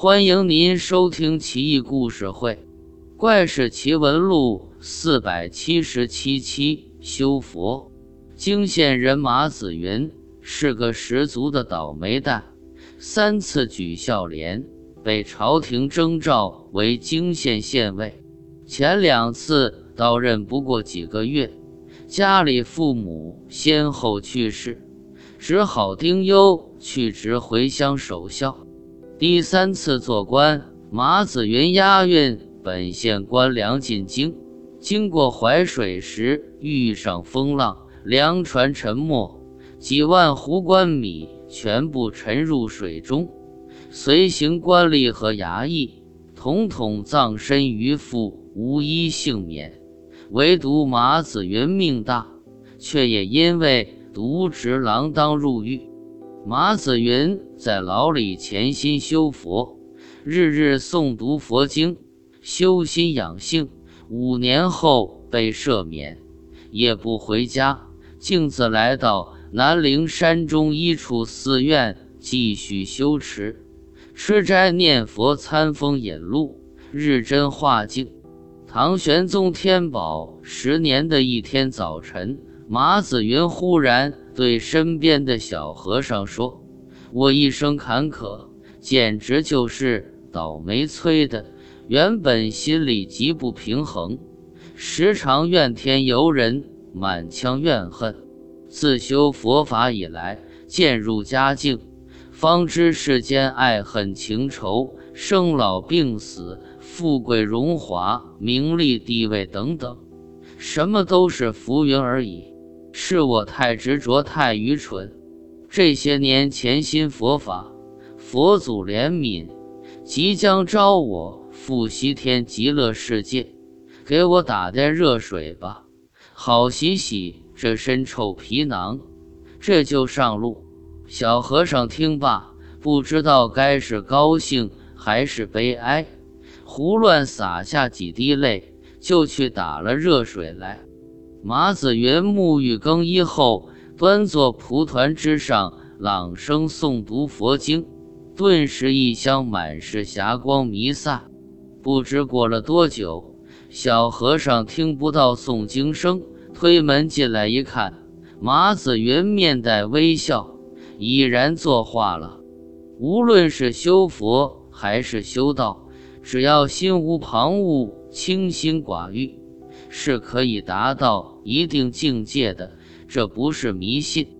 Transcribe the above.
欢迎您收听《奇异故事会·怪事奇闻录》四百七十七期。修佛，泾县人马子云是个十足的倒霉蛋，三次举孝廉，被朝廷征召为泾县县尉。前两次到任不过几个月，家里父母先后去世，只好丁忧去职回乡守孝。第三次做官，马子云押运本县官粮进京，经过淮水时遇上风浪，粮船沉没，几万斛官米全部沉入水中，随行官吏和衙役统统葬身鱼腹，无一幸免。唯独马子云命大，却也因为渎职锒铛入狱。马子云在牢里潜心修佛，日日诵读佛经，修心养性。五年后被赦免，也不回家，径自来到南陵山中一处寺院继续修持、吃斋念佛、参风饮露，日臻化境。唐玄宗天宝十年的一天早晨。马子云忽然对身边的小和尚说：“我一生坎坷，简直就是倒霉催的。原本心里极不平衡，时常怨天尤人，满腔怨恨。自修佛法以来，渐入佳境，方知世间爱恨情仇、生老病死、富贵荣华、名利地位等等，什么都是浮云而已。”是我太执着，太愚蠢。这些年潜心佛法，佛祖怜悯，即将招我赴西天极乐世界，给我打点热水吧，好洗洗这身臭皮囊，这就上路。小和尚听罢，不知道该是高兴还是悲哀，胡乱洒下几滴泪，就去打了热水来。马子云沐浴更衣后，端坐蒲团之上，朗声诵读佛经，顿时一乡满是霞光弥散。不知过了多久，小和尚听不到诵经声，推门进来一看，马子云面带微笑，已然作画了。无论是修佛还是修道，只要心无旁骛，清心寡欲。是可以达到一定境界的，这不是迷信。